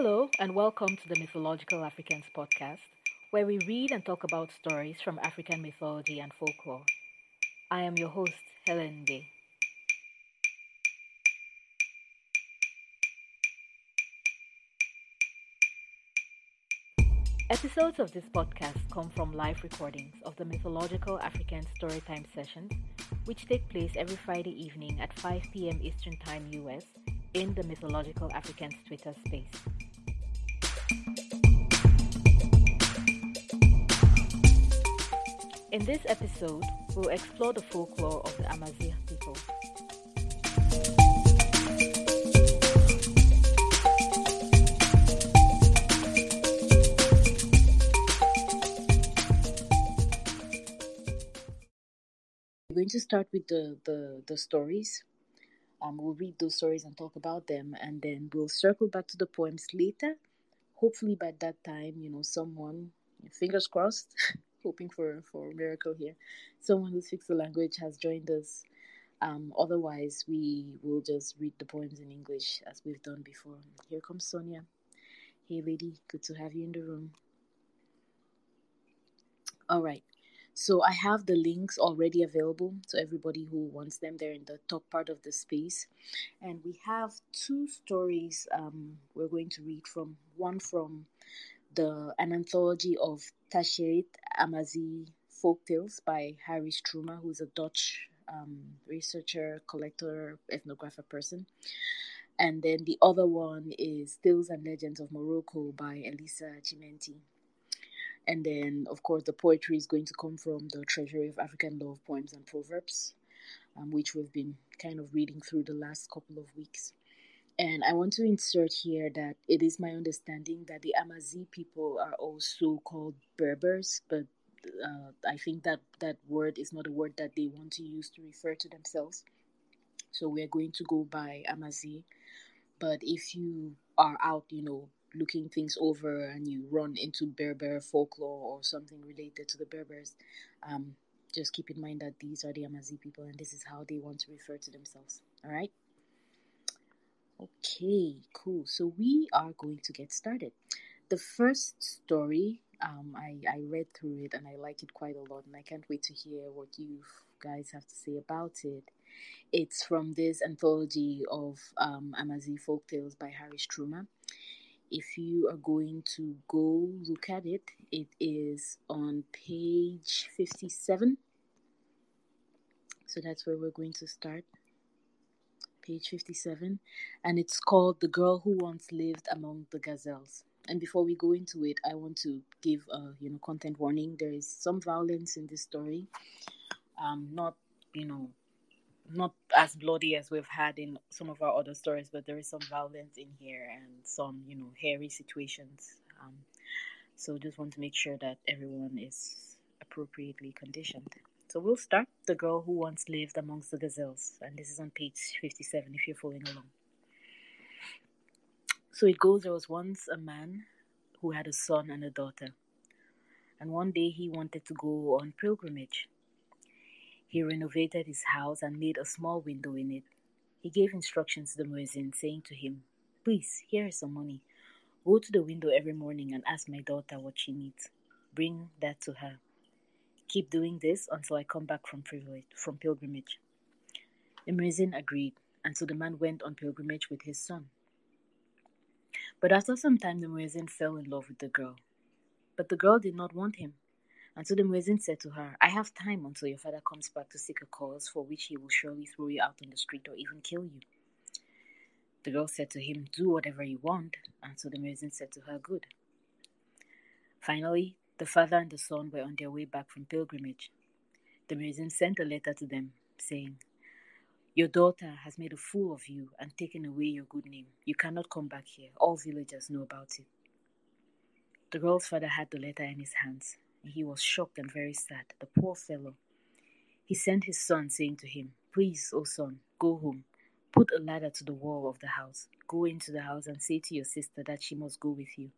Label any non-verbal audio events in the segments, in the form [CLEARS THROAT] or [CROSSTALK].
Hello, and welcome to the Mythological Africans podcast, where we read and talk about stories from African mythology and folklore. I am your host, Helen Day. Episodes of this podcast come from live recordings of the Mythological African Storytime sessions, which take place every Friday evening at 5 p.m. Eastern Time US in the Mythological Africans Twitter space. In this episode, we'll explore the folklore of the Amazigh people. We're going to start with the, the, the stories. Um, we'll read those stories and talk about them, and then we'll circle back to the poems later. Hopefully, by that time, you know, someone, fingers crossed, [LAUGHS] hoping for, for a miracle here, someone who speaks the language has joined us. Um, otherwise, we will just read the poems in English as we've done before. Here comes Sonia. Hey, lady, good to have you in the room. All right. So I have the links already available to everybody who wants them. They're in the top part of the space. And we have two stories um, we're going to read from. One from the an anthology of Tashelhiyt Amazigh folk tales by Harry Stroomer, who's a Dutch um, researcher, collector, ethnographer person. And then the other one is Tales and Legends of Morocco by Elisa Chimenti. And then, of course, the poetry is going to come from the Treasury of African Love Poems and Proverbs, um, which we've been kind of reading through the last couple of weeks. And I want to insert here that it is my understanding that the Amazigh people are also called Berbers, but uh, I think that that word is not a word that they want to use to refer to themselves. So we're going to go by Amazigh. But if you are out, you know, looking things over and you run into Berber folklore or something related to the Berbers, um, just keep in mind that these are the Amazigh people and this is how they want to refer to themselves. All right? Okay, cool. So we are going to get started. The first story, um, I, I read through it and I like it quite a lot, and I can't wait to hear what you guys have to say about it. It's from this anthology of um, folk tales by Harry Stroomer if you are going to go look at it, it is on page 57. So that's where we're going to start. Page 57. And it's called The Girl Who Once Lived Among the Gazelles. And before we go into it, I want to give a you know content warning. There is some violence in this story. Um, not you know not as bloody as we've had in some of our other stories, but there is some violence in here and some, you know, hairy situations. Um, so just want to make sure that everyone is appropriately conditioned. So we'll start The Girl Who Once Lived Amongst the Gazelles, and this is on page 57 if you're following along. So it goes there was once a man who had a son and a daughter, and one day he wanted to go on pilgrimage. He renovated his house and made a small window in it. He gave instructions to the muezzin, saying to him, Please, here is some money. Go to the window every morning and ask my daughter what she needs. Bring that to her. Keep doing this until I come back from, privilege, from pilgrimage. The muezzin agreed, and so the man went on pilgrimage with his son. But after some time, the muezzin fell in love with the girl. But the girl did not want him. And so the muezzin said to her, I have time until your father comes back to seek a cause for which he will surely throw you out on the street or even kill you. The girl said to him, Do whatever you want. And so the muezzin said to her, Good. Finally, the father and the son were on their way back from pilgrimage. The muezzin sent a letter to them, saying, Your daughter has made a fool of you and taken away your good name. You cannot come back here. All villagers know about it. The girl's father had the letter in his hands and he was shocked and very sad, the poor fellow. He sent his son, saying to him, Please, O son, go home. Put a ladder to the wall of the house. Go into the house and say to your sister that she must go with you.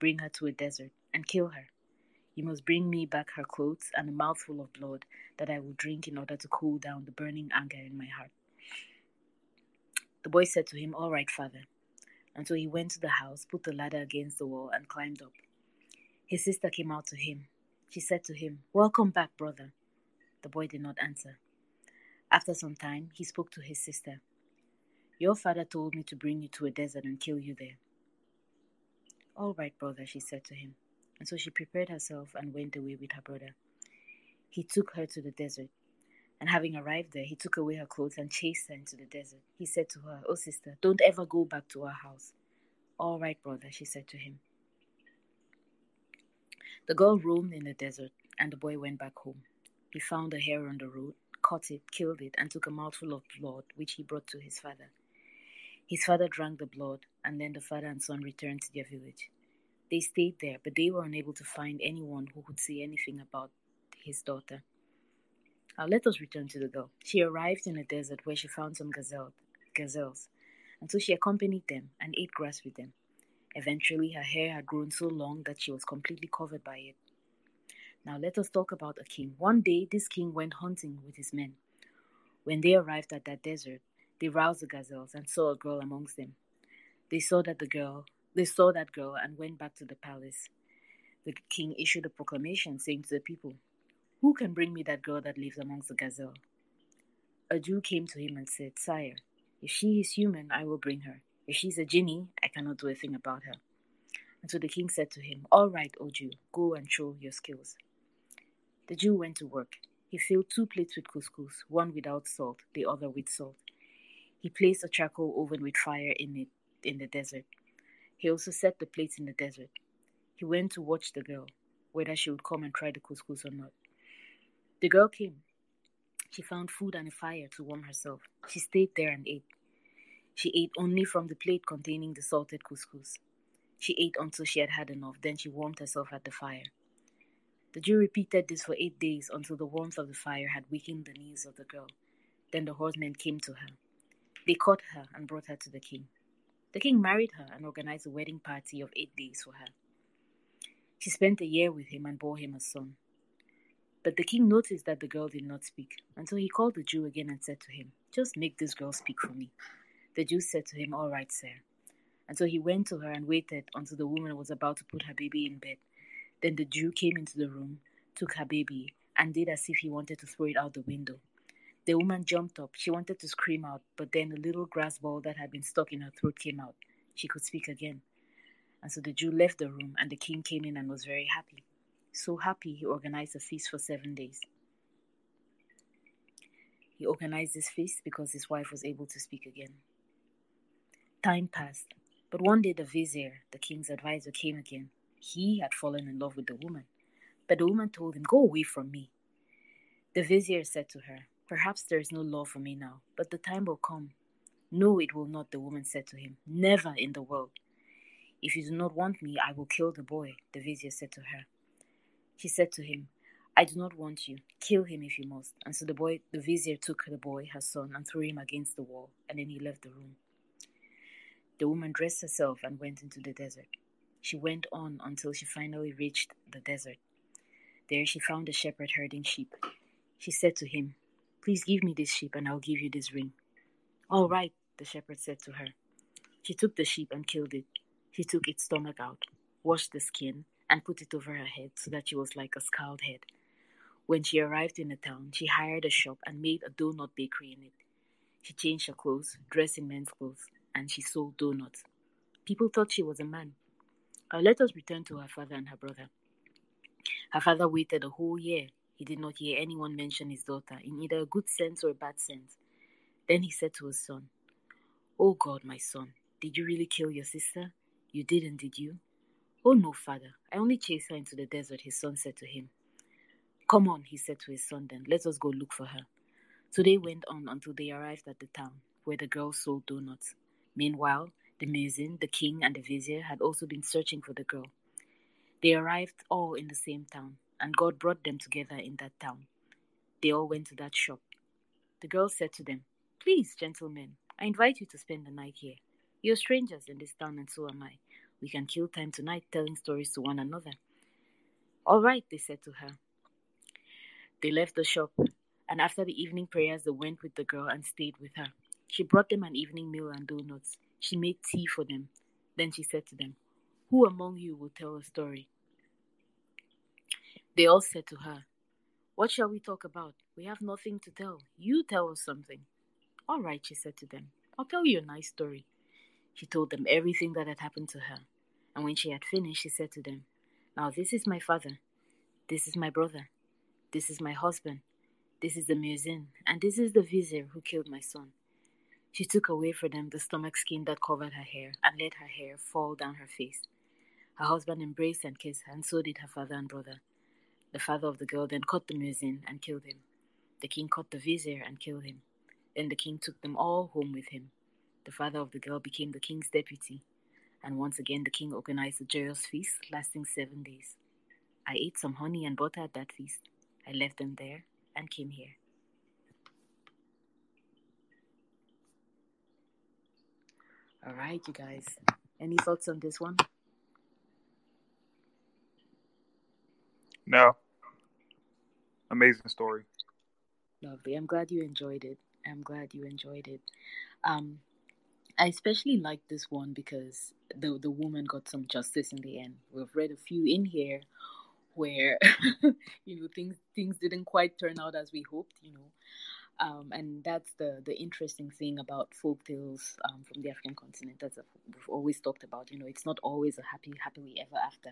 Bring her to a desert and kill her. You must bring me back her clothes and a mouthful of blood that I will drink in order to cool down the burning anger in my heart. The boy said to him, All right, father. And so he went to the house, put the ladder against the wall, and climbed up. His sister came out to him. She said to him, Welcome back, brother. The boy did not answer. After some time, he spoke to his sister. Your father told me to bring you to a desert and kill you there. All right, brother, she said to him. And so she prepared herself and went away with her brother. He took her to the desert. And having arrived there, he took away her clothes and chased her into the desert. He said to her, Oh, sister, don't ever go back to our house. All right, brother, she said to him. The girl roamed in the desert, and the boy went back home. He found a hare on the road, caught it, killed it, and took a mouthful of blood, which he brought to his father. His father drank the blood, and then the father and son returned to their village. They stayed there, but they were unable to find anyone who could say anything about his daughter. Now let us return to the girl. She arrived in a desert where she found some gazelle, gazelles, and so she accompanied them and ate grass with them. Eventually, her hair had grown so long that she was completely covered by it. Now let us talk about a king. One day, this king went hunting with his men. When they arrived at that desert, they roused the gazelles and saw a girl amongst them. They saw that the girl, they saw that girl and went back to the palace. The king issued a proclamation saying to the people, Who can bring me that girl that lives amongst the gazelle? A Jew came to him and said, Sire, if she is human, I will bring her. If she's a jinni, I cannot do a thing about her. And so the king said to him, All right, O Jew, go and show your skills. The Jew went to work. He filled two plates with couscous, one without salt, the other with salt. He placed a charcoal oven with fire in it in the desert. He also set the plates in the desert. He went to watch the girl, whether she would come and try the couscous or not. The girl came. She found food and a fire to warm herself. She stayed there and ate. She ate only from the plate containing the salted couscous. She ate until she had had enough, then she warmed herself at the fire. The Jew repeated this for eight days until the warmth of the fire had weakened the knees of the girl. Then the horsemen came to her. They caught her and brought her to the king. The king married her and organized a wedding party of eight days for her. She spent a year with him and bore him a son. But the king noticed that the girl did not speak, and so he called the Jew again and said to him, Just make this girl speak for me. The Jew said to him, All right, sir. And so he went to her and waited until the woman was about to put her baby in bed. Then the Jew came into the room, took her baby, and did as if he wanted to throw it out the window. The woman jumped up. She wanted to scream out, but then a little grass ball that had been stuck in her throat came out. She could speak again. And so the Jew left the room, and the king came in and was very happy. So happy, he organized a feast for seven days. He organized this feast because his wife was able to speak again. Time passed, but one day the vizier, the king's adviser, came again. He had fallen in love with the woman, but the woman told him, Go away from me. The vizier said to her, Perhaps there is no love for me now, but the time will come. No, it will not, the woman said to him. Never in the world. If you do not want me, I will kill the boy, the vizier said to her. She said to him, I do not want you. Kill him if you must. And so the boy, the vizier took the boy, her son, and threw him against the wall, and then he left the room. The woman dressed herself and went into the desert. She went on until she finally reached the desert. There she found a shepherd herding sheep. She said to him, Please give me this sheep and I'll give you this ring. All right, the shepherd said to her. She took the sheep and killed it. She took its stomach out, washed the skin, and put it over her head so that she was like a scald head. When she arrived in the town, she hired a shop and made a doughnut bakery in it. She changed her clothes, dressed in men's clothes, and she sold doughnuts. People thought she was a man. Uh, let us return to her father and her brother. Her father waited a whole year he did not hear anyone mention his daughter in either a good sense or a bad sense. Then he said to his son, Oh God, my son, did you really kill your sister? You didn't, did you? Oh no, father, I only chased her into the desert, his son said to him. Come on, he said to his son then, let us go look for her. So they went on until they arrived at the town, where the girl sold donuts. Meanwhile, the muezzin, the king, and the vizier had also been searching for the girl. They arrived all in the same town, and God brought them together in that town. They all went to that shop. The girl said to them, Please, gentlemen, I invite you to spend the night here. You're strangers in this town, and so am I. We can kill time tonight telling stories to one another. All right, they said to her. They left the shop, and after the evening prayers, they went with the girl and stayed with her. She brought them an evening meal and doughnuts. She made tea for them. Then she said to them, Who among you will tell a story? They all said to her, What shall we talk about? We have nothing to tell. You tell us something. All right, she said to them, I'll tell you a nice story. She told them everything that had happened to her. And when she had finished, she said to them, Now this is my father, this is my brother, this is my husband, this is the muezzin, and this is the vizier who killed my son. She took away from them the stomach skin that covered her hair and let her hair fall down her face. Her husband embraced and kissed her, and so did her father and brother. The father of the girl then caught the muezzin and killed him. The king caught the vizier and killed him. Then the king took them all home with him. The father of the girl became the king's deputy, and once again the king organized a joyous feast lasting seven days. I ate some honey and butter at that feast. I left them there and came here. All right, you guys. Any thoughts on this one? No. Amazing story. Lovely. I'm glad you enjoyed it. I'm glad you enjoyed it. Um, I especially like this one because the the woman got some justice in the end. We've read a few in here where [LAUGHS] you know things things didn't quite turn out as we hoped. You know, um, and that's the the interesting thing about folk tales um, from the African continent. That's we've always talked about. You know, it's not always a happy, happily ever after.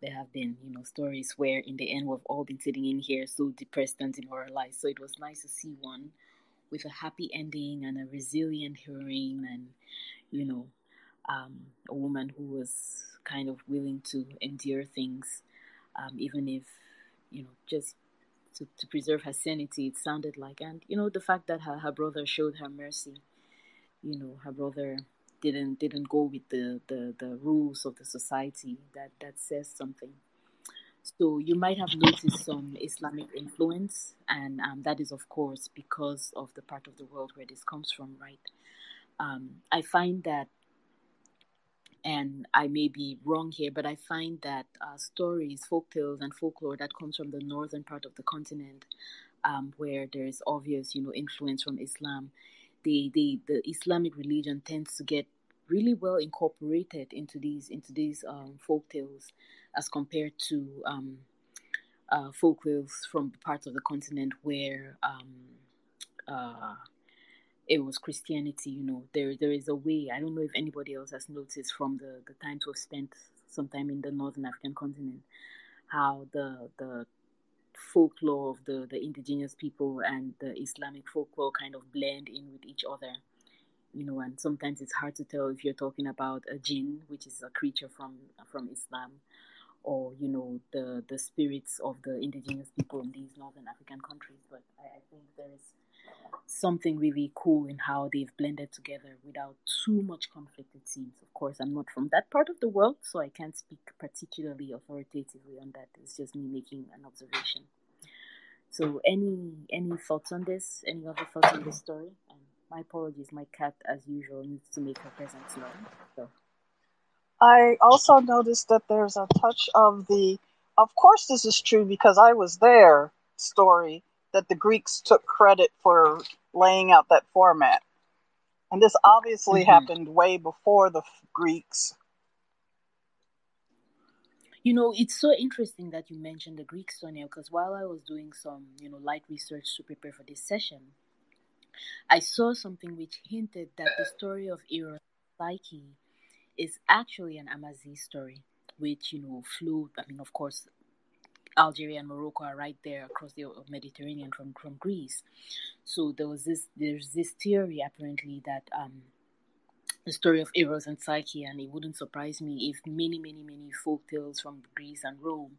There have been, you know, stories where in the end we've all been sitting in here so depressed and demoralized. So it was nice to see one with a happy ending and a resilient heroine, and you know, um, a woman who was kind of willing to endure things, um, even if you know just to, to preserve her sanity, it sounded like. And, you know, the fact that her, her brother showed her mercy, you know, her brother didn't didn't go with the, the, the rules of the society, that, that says something. So you might have noticed some Islamic influence, and um, that is, of course, because of the part of the world where this comes from, right? Um, I find that and I may be wrong here, but I find that uh, stories, folk tales, and folklore that comes from the northern part of the continent, um, where there is obvious, you know, influence from Islam, the the the Islamic religion tends to get really well incorporated into these into these um, folk tales, as compared to um, uh, folk tales from parts of the continent where um, uh, it was Christianity, you know, there there is a way. I don't know if anybody else has noticed from the, the times we've spent sometime in the northern African continent, how the the folklore of the, the indigenous people and the Islamic folklore kind of blend in with each other. You know, and sometimes it's hard to tell if you're talking about a jinn, which is a creature from from Islam, or you know the the spirits of the indigenous people in these northern African countries. But I, I think there is something really cool in how they've blended together without too much conflict, it seems. Of course, I'm not from that part of the world, so I can't speak particularly authoritatively on that. It's just me making an observation. So, any any thoughts on this? Any other thoughts on this story? And my apologies, my cat, as usual, needs to make her presence known. So. I also noticed that there's a touch of the, of course, this is true because I was there story that the Greeks took credit for laying out that format. And this obviously mm-hmm. happened way before the Greeks. You know, it's so interesting that you mentioned the Greeks, Sonia, because while I was doing some, you know, light research to prepare for this session, I saw something which hinted that the story of Eros Psyche is actually an Amazigh story, which, you know, flew, I mean, of course, Algeria and Morocco are right there across the Mediterranean from, from Greece. So there was this there's this theory apparently that um, the story of Eros and Psyche, and it wouldn't surprise me if many many many folk tales from Greece and Rome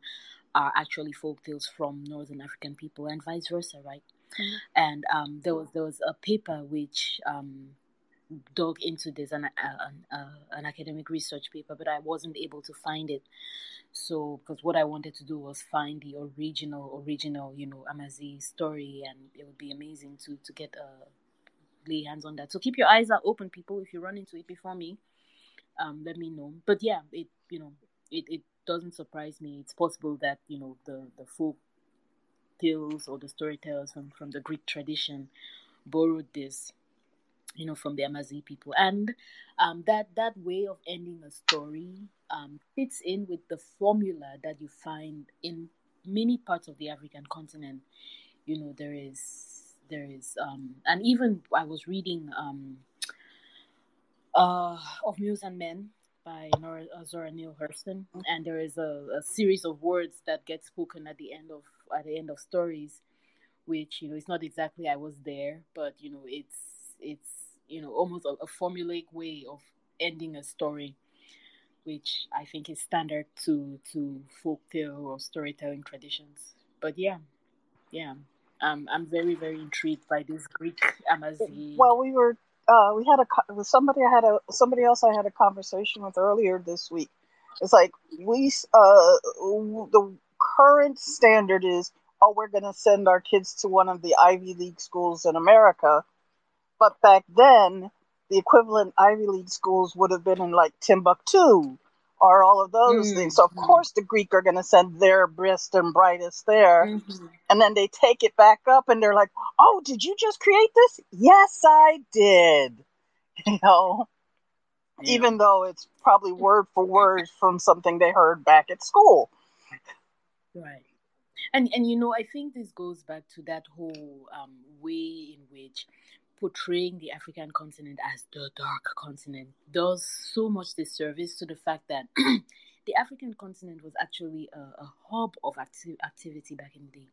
are actually folk tales from Northern African people, and vice versa, right? Mm-hmm. And um, there was there was a paper which um, dug into this an, an, an academic research paper, but I wasn't able to find it. So, because what I wanted to do was find the original, original, you know, Amazigh story, and it would be amazing to to get uh, lay hands on that. So keep your eyes out open, people. If you run into it before me, um, let me know. But yeah, it you know, it, it doesn't surprise me. It's possible that you know the the folk tales or the storytellers from from the Greek tradition borrowed this you know, from the Amazigh people. And um, that, that way of ending a story um, fits in with the formula that you find in many parts of the African continent. You know, there is, there is, um, and even I was reading um, uh, Of Mules and Men by Nora, uh, Zora Neale Hurston, and there is a, a series of words that get spoken at the end of at the end of stories, which you know it's not exactly I was there, but you know it's it's you know almost a, a formulaic way of ending a story, which I think is standard to to folktale or storytelling traditions. But yeah, yeah, um, I'm very very intrigued by this Greek Amazigh. Well, we were uh, we had a somebody I had a somebody else I had a conversation with earlier this week. It's like we uh, the current standard is oh we're going to send our kids to one of the Ivy League schools in America, but back then the equivalent Ivy League schools would have been in like Timbuktu or all of those mm-hmm. things. So of mm-hmm. course the Greek are going to send their best and brightest there, mm-hmm. and then they take it back up and they're like, "Oh, did you just create this?" Yes, I did. [LAUGHS] You know, yeah. even though it's probably word for word from something they heard back at school. Right. And and you know, I think this goes back to that whole um, way in which portraying the African continent as the dark continent does so much disservice to the fact that [CLEARS THROAT] the African continent was actually a, a hub of acti- activity back in the.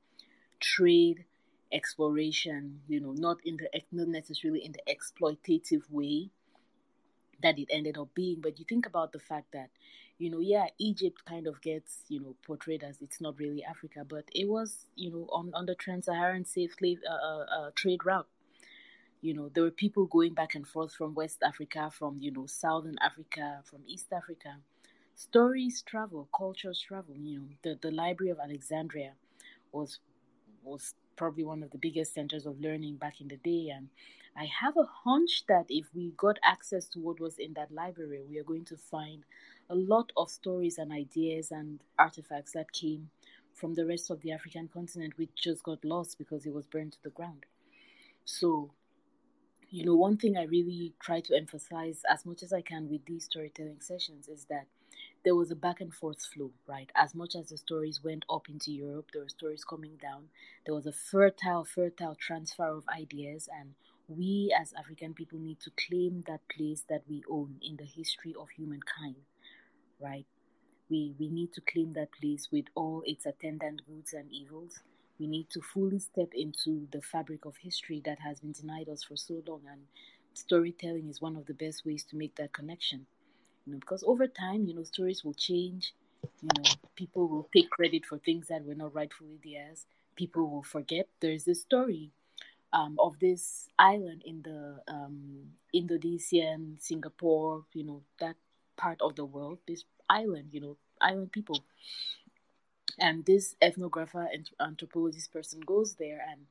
Trade, exploration, you know, not in the not necessarily in the exploitative way that it ended up being. But you think about the fact that, you know, yeah, Egypt kind of gets, you know, portrayed as it's not really Africa, but it was, you know, on, on the trans-Saharan slave uh, uh, uh, trade route you know there were people going back and forth from west africa from you know southern africa from east africa. Stories travel cultures travel you know. The, the library of alexandria was was probably one of the biggest centers of learning back in the day. And i have a hunch that if we got access to what was in that library we are going to find a lot of stories and ideas and artifacts that came from the rest of the african continent which just got lost because it was burned to the ground. So you know, one thing I really try to emphasize as much as I can with these storytelling sessions is that there was a back and forth flow, right? As much as the stories went up into Europe, there were stories coming down. There was a fertile, fertile transfer of ideas, and we as African people need to claim that place that we own in the history of humankind, right? We, we need to claim that place with all its attendant goods and evils we need to fully step into the fabric of history that has been denied us for so long and storytelling is one of the best ways to make that connection. You know because over time you know stories will change. You know people will take credit for things that were not rightfully theirs. People will forget. There's a story um, of this island in the um, Indonesian, Singapore, you know, that part of the world, this island, you know, island people and this ethnographer and anthropologist person goes there and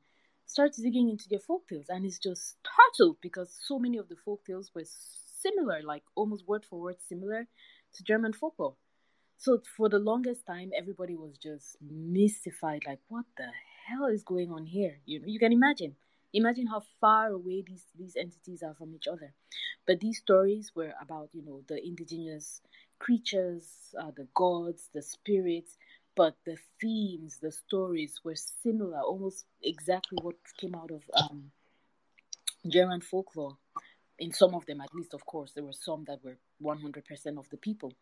starts digging into their folktales and is just startled because so many of the folktales were similar, like almost word for word similar to German folklore. So for the longest time, everybody was just mystified, like, what the hell is going on here? You know, you can imagine. Imagine how far away these, these entities are from each other. But these stories were about, you know, the indigenous creatures, uh, the gods, the spirits, but the themes, the stories were similar, almost exactly what came out of um, German folklore. In some of them, at least, of course, there were some that were 100% of the people.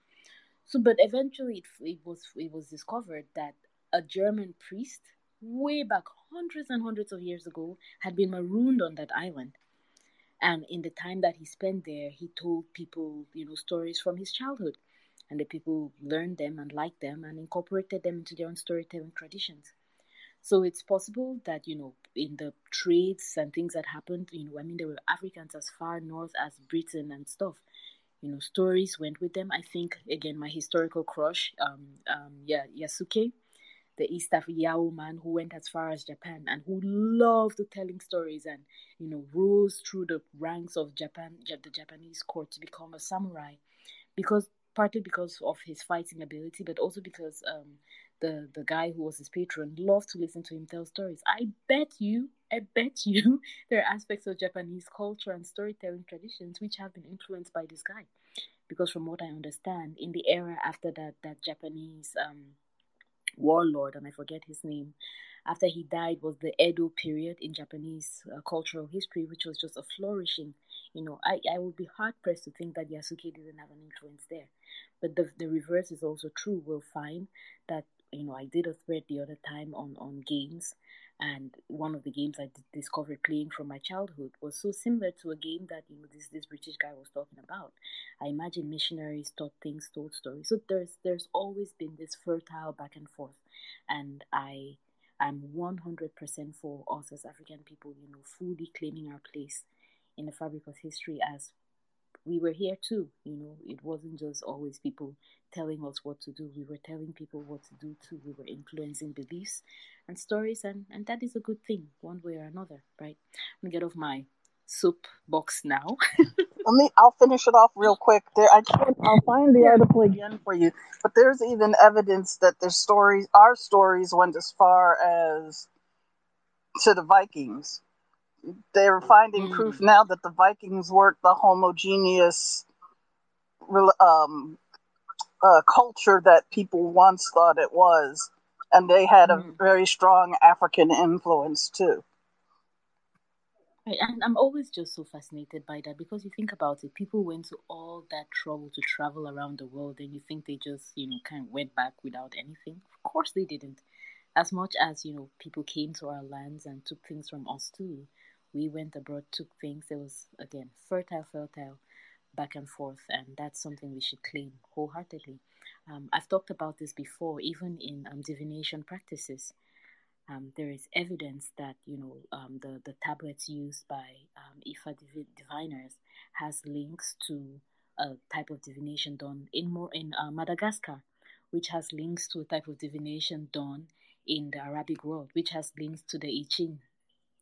So, but eventually, it, it was it was discovered that a German priest, way back hundreds and hundreds of years ago, had been marooned on that island. And in the time that he spent there, he told people, you know, stories from his childhood and the people learned them and liked them and incorporated them into their own storytelling traditions. So it's possible that, you know, in the trades and things that happened, you know, I mean, there were Africans as far north as Britain and stuff. You know, stories went with them. I think, again, my historical crush, um, um, yeah, Yasuke, the East African Yao man who went as far as Japan and who loved telling stories and, you know, rose through the ranks of Japan, the Japanese court to become a samurai because partly because of his fighting ability, but also because um, the the guy who was his patron loved to listen to him tell stories. I bet you I bet [LAUGHS] you there are aspects of Japanese culture and storytelling traditions which have been influenced by this guy. Because from what I understand, in the era after that, that Japanese um, warlord, and I forget his name, after he died was the Edo period in Japanese uh, cultural history, which was just a flourishing. You know, I, I would be hard pressed to think that Yasuke didn't have an influence there. But the, the reverse is also true. We'll find that, you know, I did a thread the other time on, on games and one of the games I discovered playing from my childhood was so similar to a game that you know this this British guy was talking about. I imagine missionaries taught things, told stories. So there's there's always been this fertile back and forth, and I am 100% for us as African people, you know, fully claiming our place in the fabric of history as we were here too. You know, it wasn't just always people telling us what to do. We were telling people what to do too. We were influencing beliefs and stories, and, and that is a good thing, one way or another, right? Let me get off my soup box now. [LAUGHS] Let me. I'll finish it off real quick. There, I can't. I'll find the article again for you. But there's even evidence that the stories, our stories, went as far as to the Vikings they're finding mm. proof now that the Vikings weren't the homogeneous um, uh, culture that people once thought it was, and they had a very strong African influence too. And I'm always just so fascinated by that because you think about it, people went to all that trouble to travel around the world, and you think they just, you know, kind of went back without anything. Of course, they didn't. As much as you know, people came to our lands and took things from us too we went abroad, took things. It was again fertile, fertile, back and forth, and that's something we should claim wholeheartedly. Um, I've talked about this before, even in um, divination practices. Um, there is evidence that you know um, the the tablets used by um, Ifa div- diviners has links to a type of divination done in more in uh, Madagascar, which has links to a type of divination done in the Arabic world, which has links to the I Ching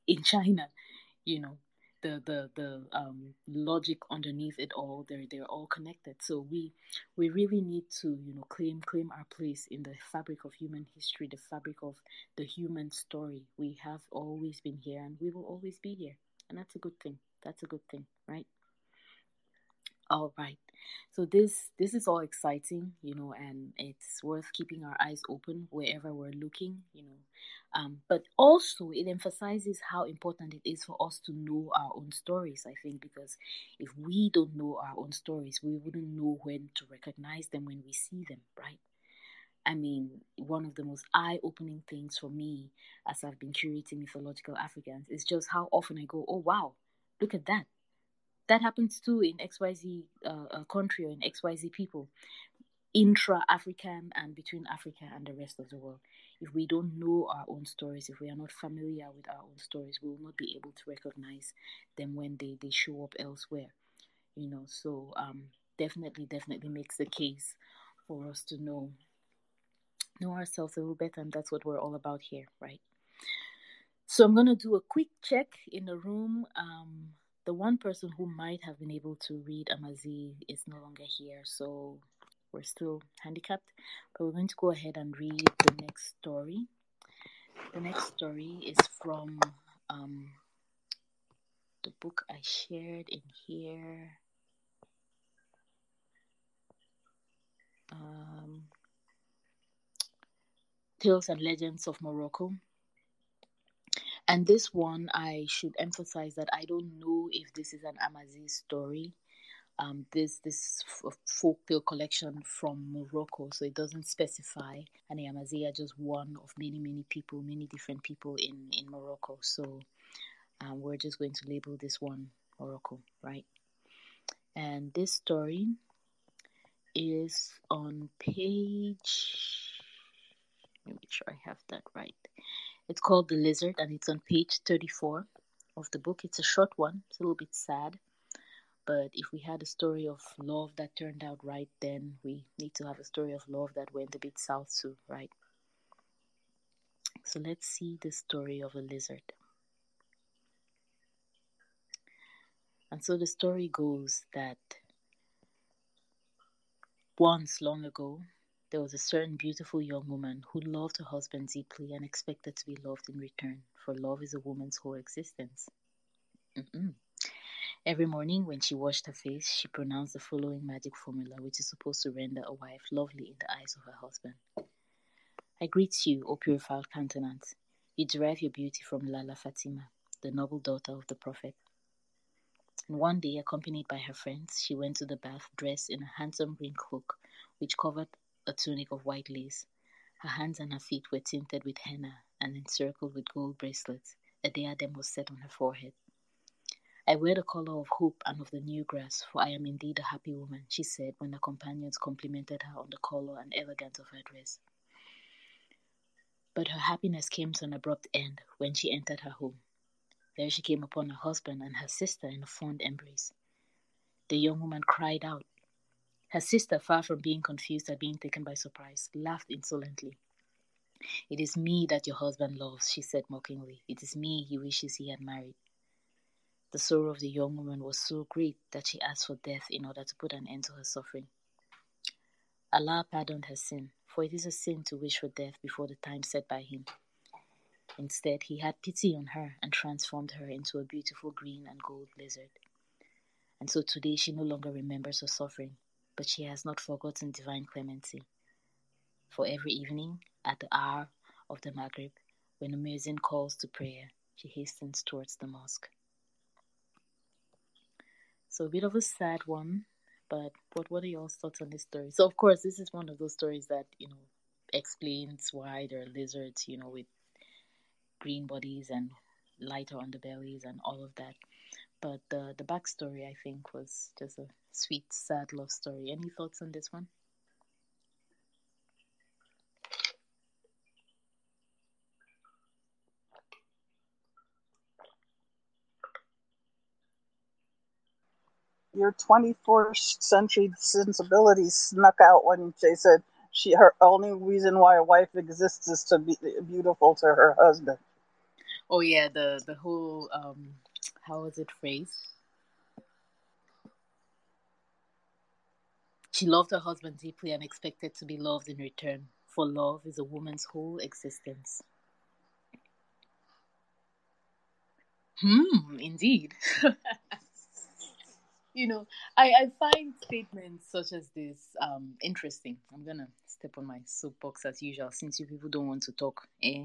in China you know the the the um, logic underneath it all they're they're all connected. So we we really need to you know claim claim our place in the fabric of human history the fabric of the human story. We have always been here and we will always be here. And that's a good thing. That's a good thing right? All right so this this is all exciting you know and it's worth keeping our eyes open wherever we're looking you know. Um, but also it emphasizes how important it is for us to know our own stories i think because if we don't know our own stories we wouldn't know when to recognize them when we see them right? I mean, one of the most eye opening things for me as I've been curating mythological Africans is just how often I go, oh, wow, look at that that happens too in XYZ uh, country or in XYZ people, intra African and between Africa and the rest of the world. If we don't know our own stories, if we are not familiar with our own stories, we will not be able to recognize them when they, they show up elsewhere. You know, so um, definitely, definitely makes the case for us to know know ourselves a little better, and that's what we're all about here, right? So I'm gonna do a quick check in the room. Um, the one person who might have been able to read Amazigh is no longer here, so we're still handicapped. But we're going to go ahead and read the next story. The next story is from um, the book I shared in here. Um, Tales and Legends of Morocco and this one, I should emphasize that I don't know if this is an Amazigh story. Um, this this folktale collection from Morocco, so it doesn't specify. And the Amazigh are just one of many many people, many different people in in Morocco. So um, we're just going to label this one Morocco, right? And this story is on page. Let me make sure I have that right. It's called The Lizard and it's on page 34 of the book. It's a short one, it's a little bit sad. But if we had a story of love that turned out right, then we need to have a story of love that went a bit south too, right? So let's see the story of a lizard. And so the story goes that once long ago, There was a certain beautiful young woman who loved her husband deeply and expected to be loved in return, for love is a woman's whole existence. Mm-mm. Every morning when she washed her face, she pronounced the following magic formula, which is supposed to render a wife lovely in the eyes of her husband. I greet you, O purified countenance. You derive your beauty from Lala Fatima, the noble daughter of the Prophet. And one day, accompanied by her friends, she went to the bath dressed in a handsome green cloak which covered a tunic of white lace. Her hands and her feet were tinted with henna and encircled with gold bracelets. A diadem was set on her forehead. I wear the color of hope and of the new grass, for I am indeed a happy woman, she said when her companions complimented her on the color and elegance of her dress. But her happiness came to an abrupt end when she entered her home. There she came upon her husband and her sister in a fond embrace. The young woman cried out. Her sister, far from being confused at being taken by surprise, laughed insolently. It is me that your husband loves, she said mockingly. It is me he wishes he had married. The sorrow of the young woman was so great that she asked for death in order to put an end to her suffering. Allah pardoned her sin, for it is a sin to wish for death before the time set by Him. Instead, He had pity on her and transformed her into a beautiful green and gold lizard. And so today she no longer remembers her suffering, but she has not forgotten divine clemency. For every evening, at the hour of the Maghrib, when the muezzin calls to prayer, she hastens towards the mosque. So a bit of a sad one, but what what are your thoughts on this story? So of course, this is one of those stories that you know explains why there are lizards, you know, with green bodies and lighter underbellies and all of that. But the the backstory, I think, was just a sweet, sad love story. Any thoughts on this one? your 21st century sensibilities snuck out when they said she her only reason why a wife exists is to be beautiful to her husband. Oh yeah, the the whole um how was it phrased? She loved her husband deeply and expected to be loved in return, for love is a woman's whole existence. Hmm, indeed. [LAUGHS] you know, I, I find statements such as this um, interesting. I'm gonna step on my soapbox as usual, since you people don't want to talk. Eh?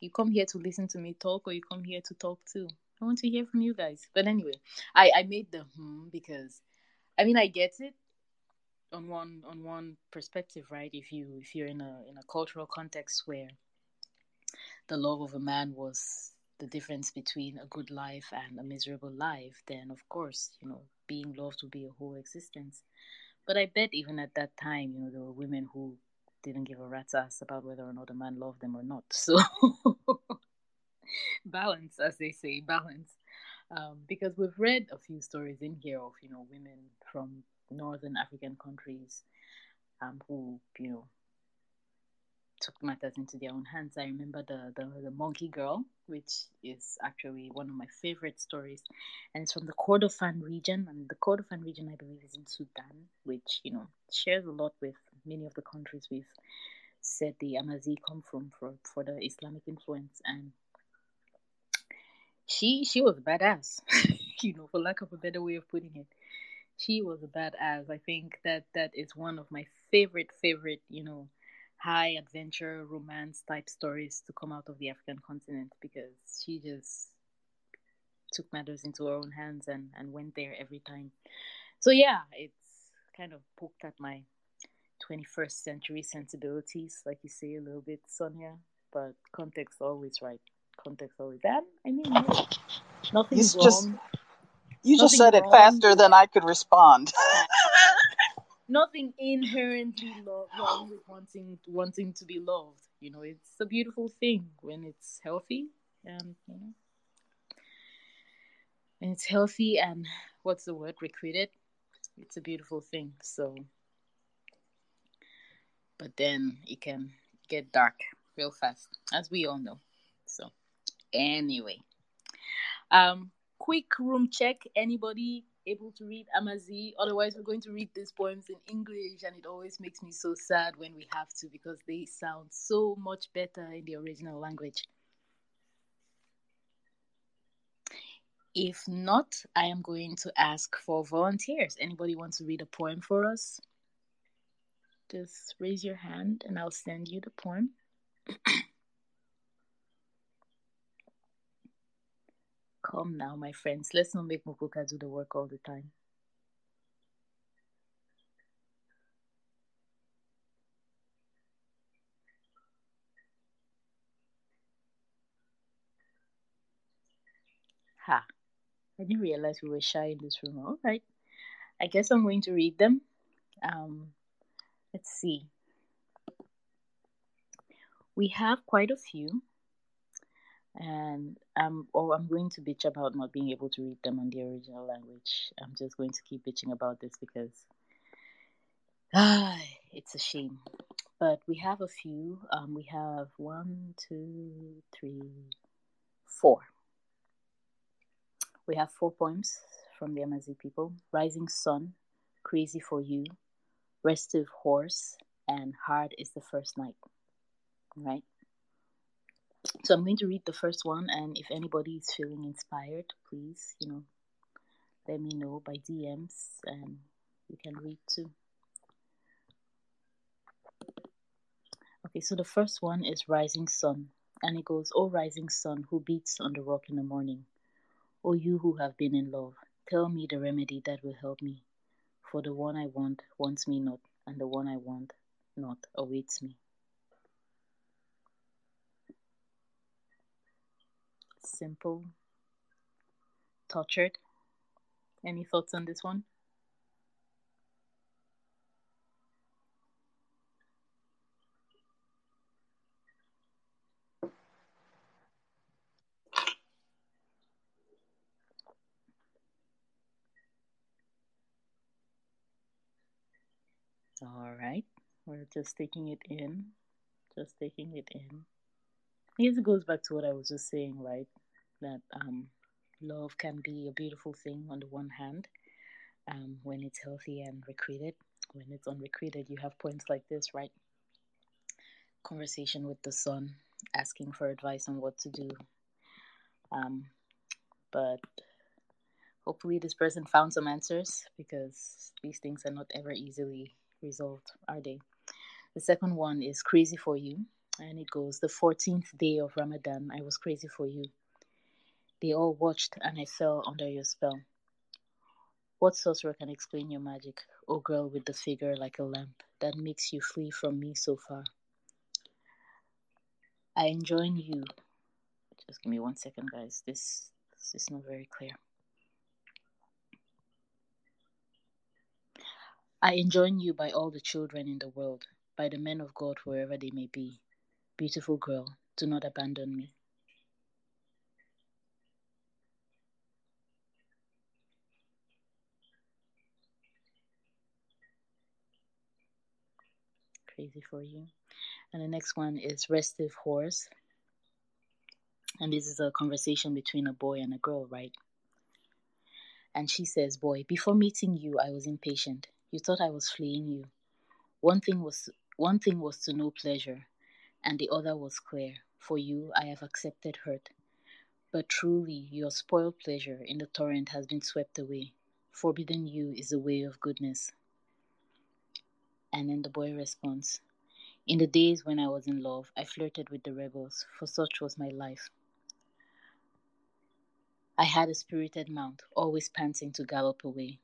You come here to listen to me talk, or you come here to talk too. I want to hear from you guys. But anyway, I I made the hmm because, I mean, I get it on one on one perspective, right? If you if you're in a in a cultural context where the love of a man was the difference between a good life and a miserable life, then of course, you know, being loved would be a whole existence. But I bet even at that time, you know, there were women who didn't give a rat's ass about whether or not a man loved them or not. [LAUGHS] So [LAUGHS] balance, as they say, balance. Um, because we've read a few stories in here of, you know, women from northern African countries um, who, you know, took matters into their own hands. I remember the, the, the monkey girl, which is actually one of my favorite stories, and it's from the Kordofan region. And the Kordofan region, I believe, is in Sudan, which you know shares a lot with many of the countries we've said the Amazigh come from for for the Islamic influence. And she she was a badass, [LAUGHS] you know, for lack of a better way of putting it. She was a badass. I think that that is one of my favorite favorite, you know high adventure romance type stories to come out of the African continent because she just took matters into her own hands and, and went there every time. So yeah, it's kind of poked at my 21st century sensibilities, like you say a little bit, Sonia. But context always right. Context always. That I mean, nothing you wrong. Just, you just said it faster than I could respond. [LAUGHS] nothing inherently lo- wrong with wanting wanting to be loved. You know, it's a beautiful thing when it's healthy and you know, when it's healthy and what's the word requited. It's a beautiful thing. So, but then it can get dark real fast, as we all know. So, anyway, um, quick room check. Anybody able to read Amazigh. Otherwise, we're going to read these poems in English, and it always makes me so sad when we have to because they sound so much better in the original language. If not, I am going to ask for volunteers. Anybody want to read a poem for us? Just raise your hand and I'll send you the poem. [CLEARS THROAT] Come now, my friends. Let's not make Mukuka do the work all the time. Ha. I didn't realize we were shy in this room. All right. I guess I'm going to read them. Um, let's see. We have quite a few, and I'm oh I'm going to bitch about not being able to read them on the original language. I'm just going to keep bitching about this because ah, [SIGHS] it's a shame. But we have a few. Um, we have one, two, three, four. We have four poems from the Amazigh people Rising Sun, Crazy for You, Restive Horse, and Hard is the First Night. Right? So I'm going to read the first one, and if anybody is feeling inspired, please, you know, let me know by DMs, and you can read too. Okay, so the first one is Rising Sun, and it goes, "Oh, rising sun, who beats on the rock in the morning." O you who have been in love, tell me the remedy that will help me. For the one I want wants me not, and the one I want not awaits me. Simple. Tortured. Any thoughts on this one? All right, we're just taking it in, just taking it in. It goes back to what I was just saying, right? That um, love can be a beautiful thing on the one hand, um, when it's healthy and recreated. When it's unrecreated, you have points like this, right? Conversation with the sun, asking for advice on what to do. Um, but hopefully, this person found some answers because these things are not ever easily resolved, are they? The second one is Crazy for You, and it goes The 14th day of Ramadan, I was crazy for you. They all watched, and I fell under your spell. What sorcerer can explain your magic, O oh girl with the figure like a lamp that makes you flee from me so far? I enjoin you. Just give me one second, guys. This, this is not very clear. I enjoin you by all the children in the world, by the men of God wherever they may be. Beautiful girl, do not abandon me. Crazy for you. And the next one is restive horse. And this is a conversation between a boy and a girl, right? And she says, Boy, before meeting you, I was impatient. You thought I was fleeing you. One thing was one thing was to know pleasure, and the other was clear. For you I have accepted hurt. But truly your spoiled pleasure in the torrent has been swept away. Forbidden you is the way of goodness. And then the boy responds, In the days when I was in love, I flirted with the rebels, for such was my life. I had a spirited mount, always panting to gallop away.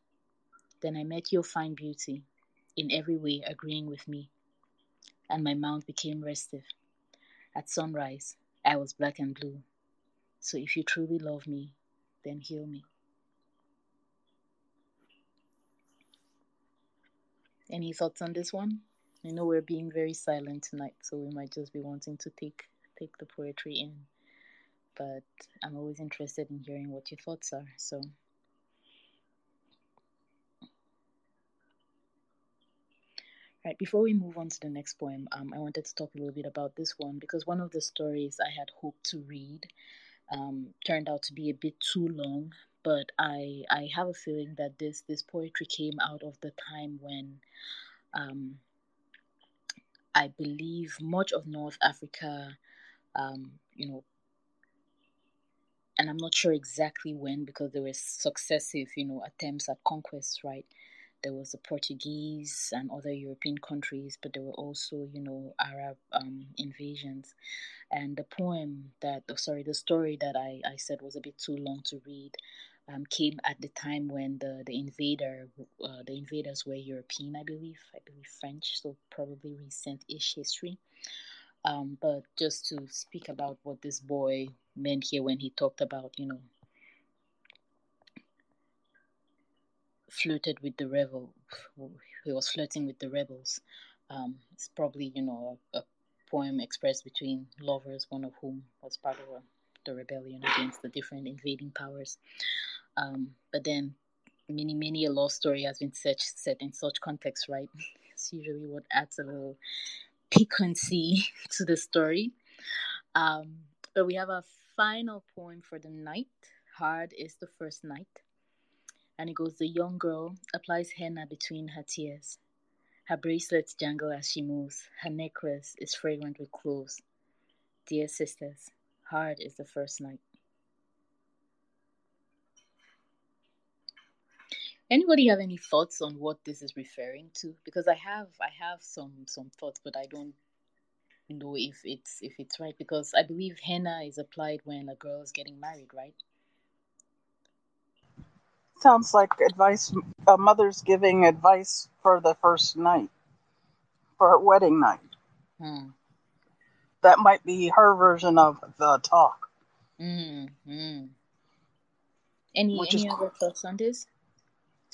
Then I met your fine beauty, in every way agreeing with me, and my mount became restive. At sunrise, I was black and blue. So if you truly love me, then heal me. Any thoughts on this one? I know we're being very silent tonight, so we might just be wanting to take take the poetry in. But I'm always interested in hearing what your thoughts are. So Right, before we move on to the next poem, um, I wanted to talk a little bit about this one because one of the stories I had hoped to read um, turned out to be a bit too long, but I I have a feeling that this this poetry came out of the time when um, I believe much of North Africa, um, you know, and I'm not sure exactly when because there were successive, you know, attempts at conquest, right? There was the Portuguese and other European countries, but there were also, you know, Arab um, invasions. And the poem that, oh, sorry, the story that I, I said was a bit too long to read um, came at the time when the, the invader, uh, the invaders were European, I believe, I believe French, so probably recent-ish history. Um, but just to speak about what this boy meant here when he talked about, you know, flirted with the rebel, he was flirting with the rebels. Um, it's probably, you know, a, a, poem expressed between lovers, one of whom was part of a, the rebellion against the different invading powers. Um, but then, many, many a love story has been set, set in such context, right? [LAUGHS] It's usually what adds a little piquancy [LAUGHS] to the story. Um, but we have a final poem for the night. Hard is the first night. And it goes The young girl applies henna between her tears. Her bracelets jangle as she moves. Her necklace is fragrant with cloves. Dear sisters, hard is the first night. Anybody have any thoughts on what this is referring to? Because I have I have some some thoughts, but I don't know if it's if it's right because I believe henna is applied when a girl is getting married, right? Sounds like advice. A mother's giving advice for the first night, for her wedding night. Hmm. That might be her version of the talk. Mm, mm. Any Which any other thoughts on this?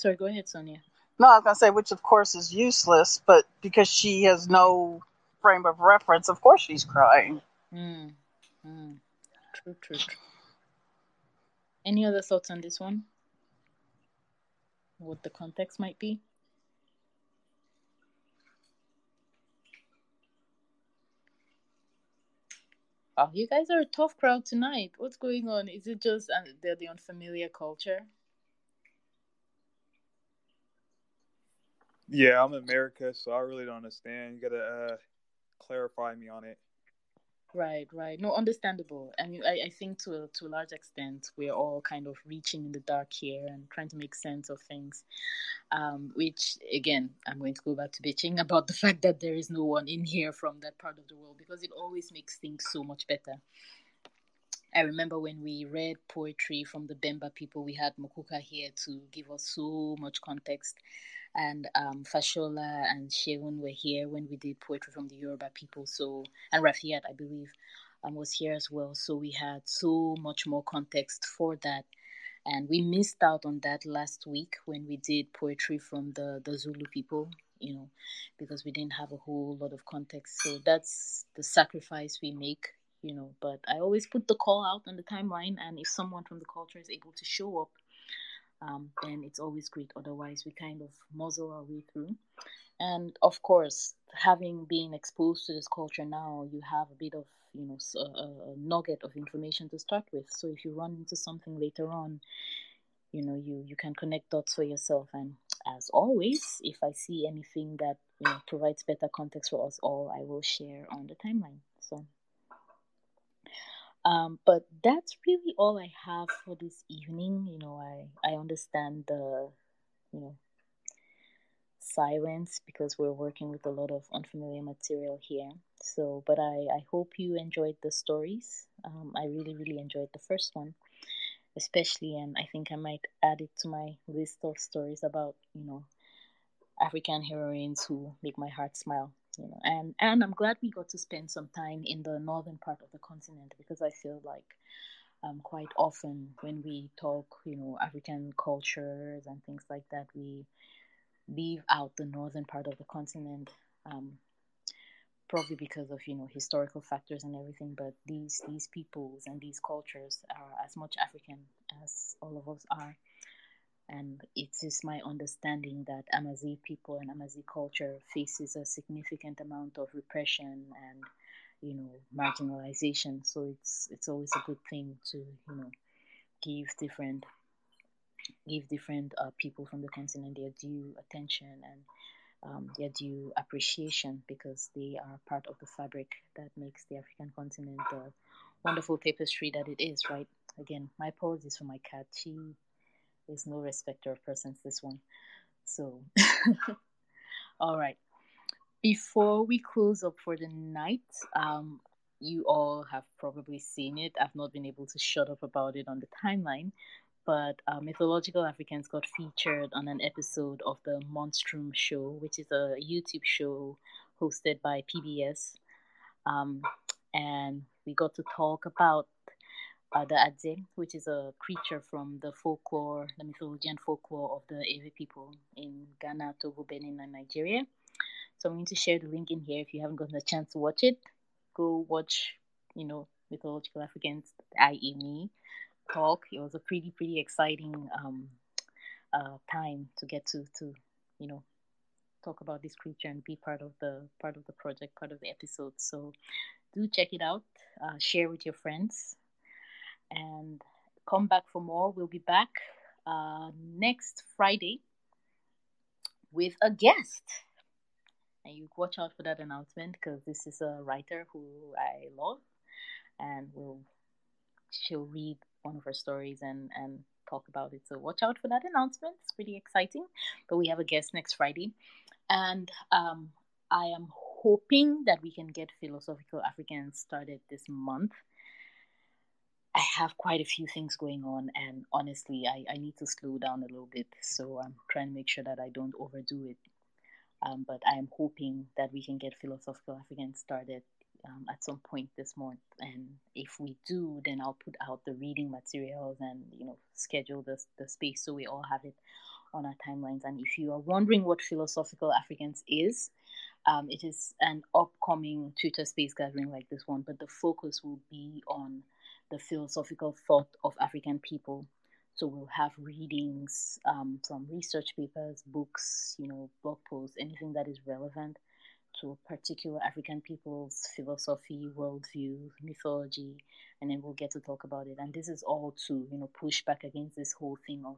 Sorry, go ahead, Sonia. No, I was gonna say, which of course is useless, but because she has no frame of reference, of course she's crying. Mm, mm. True, true, true. Any other thoughts on this one? What the context might be? Oh, you guys are a tough crowd tonight. What's going on? Is it just uh, they're the unfamiliar culture? Yeah, I'm America, so I really don't understand. You gotta uh, clarify me on it. Right, right. No, understandable. I mean, I, I think to a, to a large extent, we're all kind of reaching in the dark here and trying to make sense of things. Um, which, again, I'm going to go back to bitching about the [LAUGHS] fact that there is no one in here from that part of the world because it always makes things so much better. I remember when we read poetry from the Bemba people, we had Mukuka here to give us so much context and um, Fashola and Shegun were here when we did poetry from the Yoruba people. So and Rafiat, I believe, um, was here as well. So we had so much more context for that, and we missed out on that last week when we did poetry from the the Zulu people. You know, because we didn't have a whole lot of context. So that's the sacrifice we make. You know, but I always put the call out on the timeline, and if someone from the culture is able to show up um, then it's always great. Otherwise, we kind of muzzle our way through. And of course, having been exposed to this culture now, you have a bit of you know a, a nugget of information to start with. So if you run into something later on, you know you you can connect dots for yourself. And as always, if I see anything that you know provides better context for us all, I will share on the timeline. So. Um, but that's really all I have for this evening. You know, I, I understand the, you know, silence because we're working with a lot of unfamiliar material here. So, but I, I hope you enjoyed the stories. Um, I really, really enjoyed the first one, especially, and I think I might add it to my list of stories about, you know, African heroines who make my heart smile you know. And and i'm glad we got to spend some time in the northern part of the continent because i feel like um, quite often when we talk you know african cultures and things like that we leave out the northern part of the continent um, probably because of you know historical factors and everything. But these these peoples and these cultures are as much african as all of us are and it is my understanding that Amazigh people and Amazigh culture faces a significant amount of repression and you know marginalization. So it's it's always a good thing to you know give different give different uh, people from the continent their due attention and um, their due appreciation because they are part of the fabric that makes the African continent the wonderful tapestry that it is, right? Again, my apologies for my cat. She is no respecter of persons, this one. So, [LAUGHS] all right. Before we close up for the night, um, you all have probably seen it. I've not been able to shut up about it on the timeline, but uh, Mythological Africans got featured on an episode of the Monstrum Show, which is a YouTube show hosted by PBS. Um, and we got to talk about uh, the Adze, which is a creature from the folklore, the mythology and folklore of the Ewe people in Ghana, Togo, Benin, and Nigeria. So I'm going to share the link in here. If you haven't gotten a chance to watch it, go watch, you know, Mythological Africans, i.e. me, talk. It was a pretty, pretty exciting um, uh, time to get to, to, you know, talk about this creature and be part of the part of the project, part of the episode. So do check it out. Uh, share with your friends, and come back for more. We'll be back uh, next Friday with a guest. And you watch out for that announcement because this is a writer who I love, and we'll she'll read one of her stories and and talk about it. So watch out for that announcement. It's pretty exciting. But we have a guest next Friday, and um, I am hoping that we can get philosophical Africans started this month. I have quite a few things going on, and honestly, I, I need to slow down a little bit. So I'm trying to make sure that I don't overdo it. Um, but I am hoping that we can get philosophical Africans started um, at some point this month. And if we do, then I'll put out the reading materials and you know schedule the the space so we all have it on our timelines. And if you are wondering what philosophical Africans is, um, it is an upcoming Twitter space gathering like this one, but the focus will be on the philosophical thought of African people. So we'll have readings um, from research papers, books, you know, blog posts, anything that is relevant to particular African people's philosophy, worldview, mythology, and then we'll get to talk about it. And this is all to, you know, push back against this whole thing of,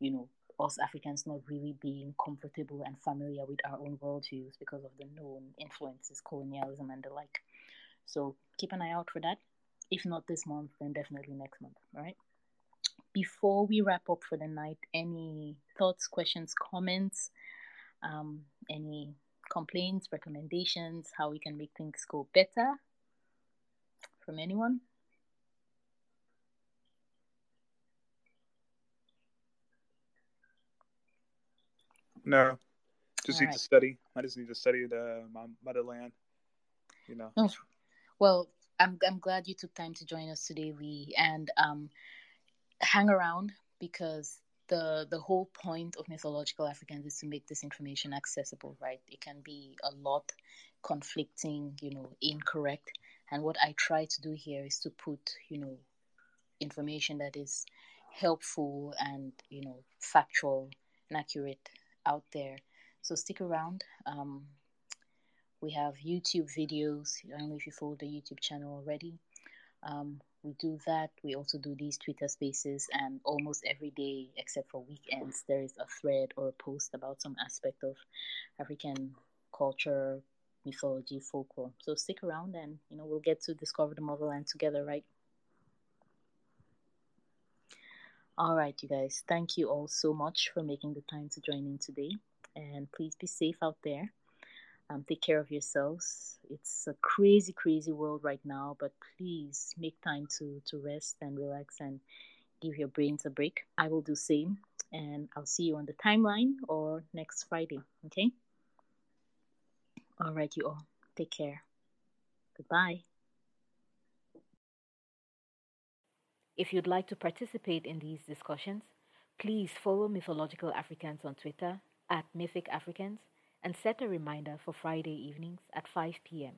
you know, us Africans not really being comfortable and familiar with our own worldviews because of the known influences, colonialism, and the like. So keep an eye out for that. If not this month, then definitely next month. All right. Before we wrap up for the night, any thoughts, questions, comments, um, any complaints, recommendations, how we can make things go better from anyone? No, just All need right. to study. I just need to study the my motherland. You know. Oh, well, I'm I'm glad you took time to join us today, Lee, and um, hang around because the the whole point of mythological Africans is to make this information accessible, right? It can be a lot conflicting, you know, incorrect, and what I try to do here is to put, you know, information that is helpful and you know factual and accurate out there. So stick around. Um, we have YouTube videos. I don't know if you follow the YouTube channel already. Um, we do that. We also do these Twitter spaces, and almost every day, except for weekends, there is a thread or a post about some aspect of African culture, mythology, folklore. So stick around, and you know we'll get to discover the motherland together, right? All right, you guys. Thank you all so much for making the time to join in today, and please be safe out there. Um, take care of yourselves. It's a crazy, crazy world right now, but please make time to to rest and relax and give your brains a break. I will do same, and I'll see you on the timeline or next Friday. Okay. All right, you all. Take care. Goodbye. If you'd like to participate in these discussions, please follow Mythological Africans on Twitter at Mythic Africans and set a reminder for Friday evenings at 5 p.m.